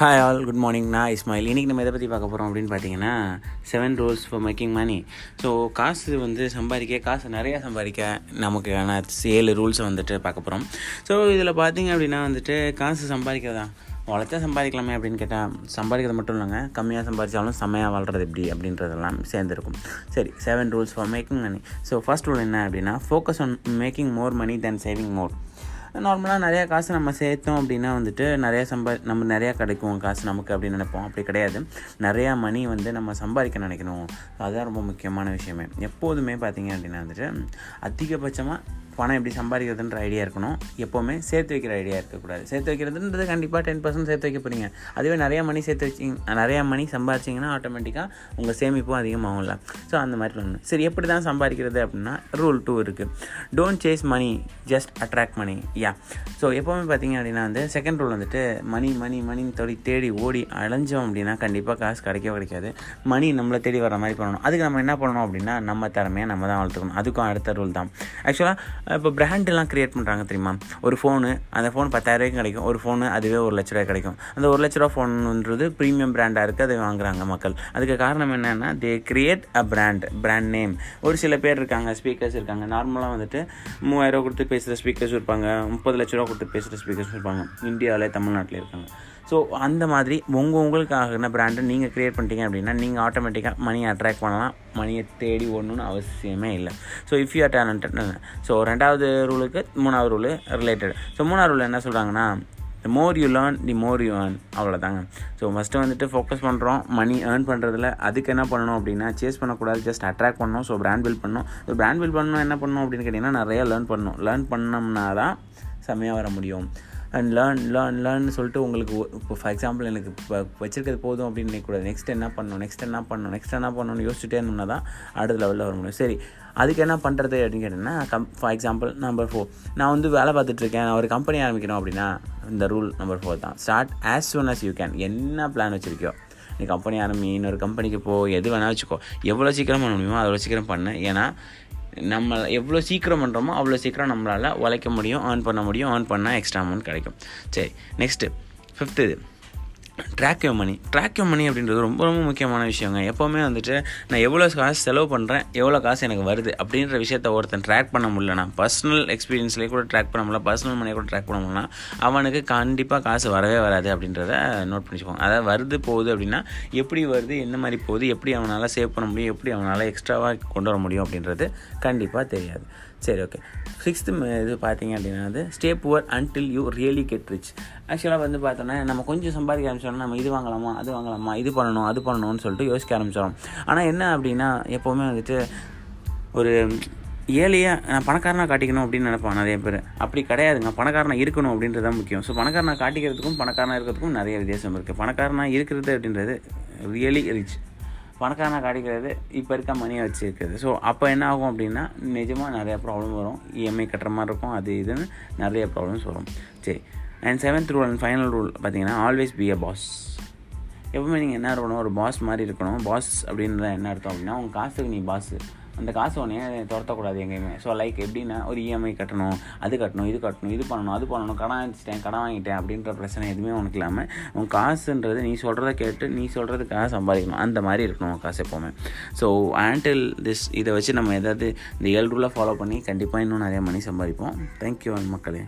Hi all good morning நான் இஸ்மாயில். இன்றைக்கி நம்ம எதை பற்றி பார்க்க போகிறோம் அப்படின்னு பார்த்தீங்கன்னா seven rules for making money so காசு வந்து சம்பாதிக்க காசு நிறையா சம்பாதிக்க நமக்கான ஏழு ரூல்ஸை வந்துட்டு பார்க்க போகிறோம் ஸோ இதில் பார்த்தீங்க அப்படின்னா வந்துட்டு காசு சம்பாதிக்கிறதா? உழைச்சா சம்பாதிக்கலாமே அப்படின்னு கேட்டால் சம்பாதிக்கிறது மட்டும் இல்லைங்க. கம்மியாக சம்பாதிச்சாலும் செம்மையாக வாழ்கிறது எப்படி அப்படின்றதெல்லாம் சேர்ந்துருக்கும். சரி seven rules for making money so first rule என்ன அப்படின்னா focus on making more money then saving more நார்மலாக நிறையா காசு நம்ம சேர்த்தோம் அப்படின்னா வந்துட்டு நிறையா சம்பா நம்ம நிறையா கிடைக்கும் காசு நமக்கு அப்படின்னு நினைப்போம். அப்படி கிடையாது. நிறையா மணி வந்து நம்ம சம்பாதிக்க நினைக்கணும். அதுதான் ரொம்ப முக்கியமான விஷயமே. எப்போதுமே பார்த்தீங்க அப்படின்னா வந்துட்டு அதிகபட்சமாக பணம் எப்படி சம்பாதிக்கிறதுன்ற ஐடியா இருக்கணும். எப்போவுமே சேர்த்து வைக்கிற ஐடியா இருக்கக்கூடாது. சேர்த்து வைக்கிறதுன்றது கண்டிப்பாக டென் பர்சன்ட் சேர்த்து வைக்க போகிறீங்க அதுவே நிறையா மணி சேர்த்து வச்சிங்க நிறையா மணி சம்பாதிச்சிங்கன்னா ஆட்டோமேட்டிக்காக உங்கள் சேமிப்பும் அதிகமாகும்ல. ஸோ அந்த மாதிரி பண்ணணும். சரி எப்படி தான் சம்பாதிக்கிறது அப்படின்னா ரூல் டூ இருக்குது don't chase money just attract money yeah so எப்போவுமே பார்த்தீங்க அப்படின்னா வந்து செகண்ட் ரூல் வந்துட்டு மணி மணி மணின்னு தேடி தேடி ஓடி அலைஞ்சோம் அப்படின்னா கண்டிப்பாக காசு கிடைக்கவே கிடைக்காது. மணி நம்மளை தேடி வர மாதிரி பண்ணணும். அதுக்கு நம்ம என்ன பண்ணணும் அப்படின்னா நம்ம திறமையை நம்ம தான் வளர்த்துக்கணும். அதுக்கும் அடுத்த ரூல் தான். ஆக்சுவலாக இப்போ பிராண்டெல்லாம் க்ரியேட் பண்ணுறாங்க தெரியுமா? ஒரு ஃபோனு அந்த ஃபோன் பத்தாயிரரூபாய்க்கு கிடைக்கும். ஒரு ஃபோனு அதுவே ஒரு லட்ச ரூபாய் கிடைக்கும். அந்த ஒரு லட்ச ரூபா ஃபோன்ன்றது ப்ரீமியம் பிராண்டாக இருக்குது அதை வாங்குறாங்க மக்கள். அதுக்கு காரணம் என்னென்னா they create a brand brand name ஒரு சில பேர் இருக்காங்க ஸ்பீக்கர்ஸ் இருக்காங்க. நார்மலாக வந்துட்டு மூவாயிரரூவா கொடுத்து பேசுகிற ஸ்பீக்கர்ஸ் இருப்பாங்க முப்பது லட்ச ரூபா கொடுத்து பேசுகிற ஸ்பீக்கர்ஸ் இருப்பாங்க. இந்தியாவிலே தமிழ்நாட்டில் இருக்காங்க. ஸோ அந்த மாதிரி உங்கள் உங்களுக்கான பிராண்டை நீங்கள் க்ரியேட் பண்ணிட்டீங்க அப்படின்னா நீங்கள் ஆட்டோமேட்டிக்காக மணியை அட்ராக்ட் பண்ணலாம். மணியை தேடி ஓடணும்னு அவசியமே இல்லை. So if you are talented so ரெண்டாவது ரூலுக்கு மூணாவது ரூலு ரிலேட்டட் ஸோ மூணாவது ரூல் என்ன சொல்கிறாங்கன்னா the more you learn the more you earn அவ்வளோதாங்க ஸோ ஃபஸ்ட்டு வந்துட்டு ஃபோக்கஸ் பண்ணுறோம் மணி ஏர்ன் பண்ணுறதுல அதுக்கு என்ன பண்ணணும் அப்படின்னா சேஸ் பண்ணக்கூடாது. ஜஸ்ட் அட்ராக்ட் பண்ணணும். ஸோ பிராண்ட் பில்ட் பண்ணணும். ஸோ பிராண்ட் பில்ட் பண்ணணும் என்ன பண்ணணும் அப்படின்னு கேட்டிங்கன்னா நிறையா லேர்ன் பண்ணணும். லேர்ன் பண்ணோம்னா தான் செம்மையாக வர முடியும். அண்ட் லேர்ன் லேர்ன் லேர்ன் சொல்லிட்டு உங்களுக்கு இப்போ ஃபார் எக்ஸாம்பிள் எனக்கு இப்போ வச்சிருக்கிறது போதும் அப்படின்னு நினைக்கக்கூடாது நெக்ஸ்ட் என்ன பண்ணணும் நெக்ஸ்ட் என்ன பண்ணணும் நெக்ஸ்ட் என்ன பண்ணணும்னு யோசிச்சுட்டே இருந்தோம்னா தான் அடுத்த லெவலில் வர முடியும். சரி அதுக்கு என்ன பண்ணுறது அப்படின்னு கேட்டிங்கன்னா come for example number four நான் வந்து வேலை பார்த்துட்ருக்கேன் நான் ஒரு கம்பெனி ஆரம்பிக்கணும் அப்படின்னா இந்த ரூல் நம்பர் ஃபோர் தான். Start as soon as you can என்ன பிளான் வச்சுருக்கியோ. நீ கம்பெனி ஆரம்பி இன்னொரு கம்பெனிக்கு போ எது வேணால் வச்சுக்கோ. எவ்வளோ சீக்கிரம் பண்ண முடியுமோ அவ்வளோ சீக்கிரம் பண்ணு. ஏன்னா நம்ம எவ்வளோ சீக்கிரம் பண்ணுறோமோ அவ்வளோ சீக்கிரம் நம்மளால் உழைக்க முடியும் ஏர்ன் பண்ண முடியும் ஏர்ன் பண்ணால் எக்ஸ்ட்ரா அமௌண்ட் கிடைக்கும். சரி நெக்ஸ்ட்டு ஃபிஃப்த்து இது. Track your money track your money அப்படின்றது ரொம்ப ரொம்ப முக்கியமான விஷயங்க. எப்போவுமே வந்துட்டு நான் எவ்வளோ காசு செலவு பண்ணுறேன் எவ்வளோ காசு எனக்கு வருது அப்படின்ற விஷயத்த ஒருத்தன் ட்ராக் பண்ண முடியலனா பர்சனல் எக்ஸ்பீரியன்ஸ்லேயே கூட ட்ராக் பண்ண முடியல பர்சனல் மணியை கூட ட்ராக் பண்ண முடியலனா அவனுக்கு கண்டிப்பாக காசு வரவே வராது அப்படின்றத நோட் பண்ணிச்சுக்கோங்க. அதாவது வருது போகுது அப்படின்னா எப்படி வருது என்ன மாதிரி போகுது எப்படி அவனால் சேவ் பண்ண முடியும் எப்படி அவனால் எக்ஸ்ட்ராவாக கொண்டு வர முடியும் அப்படின்றது கண்டிப்பாக தெரியாது. சரி ஓகே சிக்ஸ்த்து இது பார்த்தீங்க அப்படின்னா வந்து stay poor until you really get rich ஆக்சுவலாக வந்து பார்த்தோன்னா நம்ம கொஞ்சம் சம்பாதிக்க ஆரம்பிச்சோம்னா நம்ம இது வாங்கலாமா அது வாங்கலாமா இது பண்ணணும் அது பண்ணணும்னு சொல்லிட்டு யோசிக்க ஆரம்பிச்சிடும் ஆனால் என்ன அப்படின்னா எப்போவுமே வந்துட்டு ஒரு ஏழையாக நான் பணக்காரனாக காட்டிக்கணும் அப்படின்னு நினைப்பான் நிறைய பேர். அப்படி கிடையாதுங்க. பணக்காரனாக இருக்கணும் அப்படின்றது தான் முக்கியம். ஸோ பணக்காரனாக காட்டிக்கிறதுக்கும் பணக்காரனாக இருக்கிறதுக்கும் நிறைய வித்தியாசம் இருக்குது பணக்காரனாக இருக்கிறது அப்படின்றது ரியலி ரிச் பணக்காரனாக காட்டிக்கிறது இப்போ இருக்க மணியை வச்சுருக்குது ஸோ அப்போ என்ன ஆகும் அப்படின்னா நிஜமாக நிறையா ப்ராப்ளம் வரும். இஎம்ஐ கட்டுற மாதிரி இருக்கும். அது இதுன்னு நிறைய ப்ராப்ளம்ஸ் வரும். சரி. And seventh rule and final rule பார்த்தீங்கன்னா ஆல்வேஸ் பி அ பாஸ் எப்பவுமே நீங்கள் என்ன இருக்கணும்? ஒரு பாஸ் மாதிரி இருக்கணும். பாஸ் அப்படின்றத என்ன அர்த்தம் அப்படின்னா உங்கள் காசுக்கு நீ பாஸு அந்த காசு உடனே துரத்தக்கூடாது எங்கேயுமே. ஸோ லைக் எப்படின்னா ஒரு இஎம்ஐ கட்டணும் அது கட்டணும் இது கட்டணும் இது பண்ணணும் அது பண்ணணும் கடன் அடிச்சிட்டேன் கடன் வாங்கிட்டேன் அப்படின்ற பிரச்சனை எதுவுமே உனக்கு இல்லாமல் உன் காசுன்றது நீ சொல்கிறத கேட்டு நீ சொல்கிறதுக்காக சம்பாதிக்கணும். அந்த மாதிரி இருக்கணும் உன் காசு எப்போவுமே. ஸோ ஆண்டில் திஸ் இதை வச்சு நம்ம எதாவது இந்த ஏழு ரூலாக ஃபாலோ பண்ணி கண்டிப்பாக இன்னும் நிறைய மணி சம்பாதிப்போம். தேங்க்யூ மக்களே.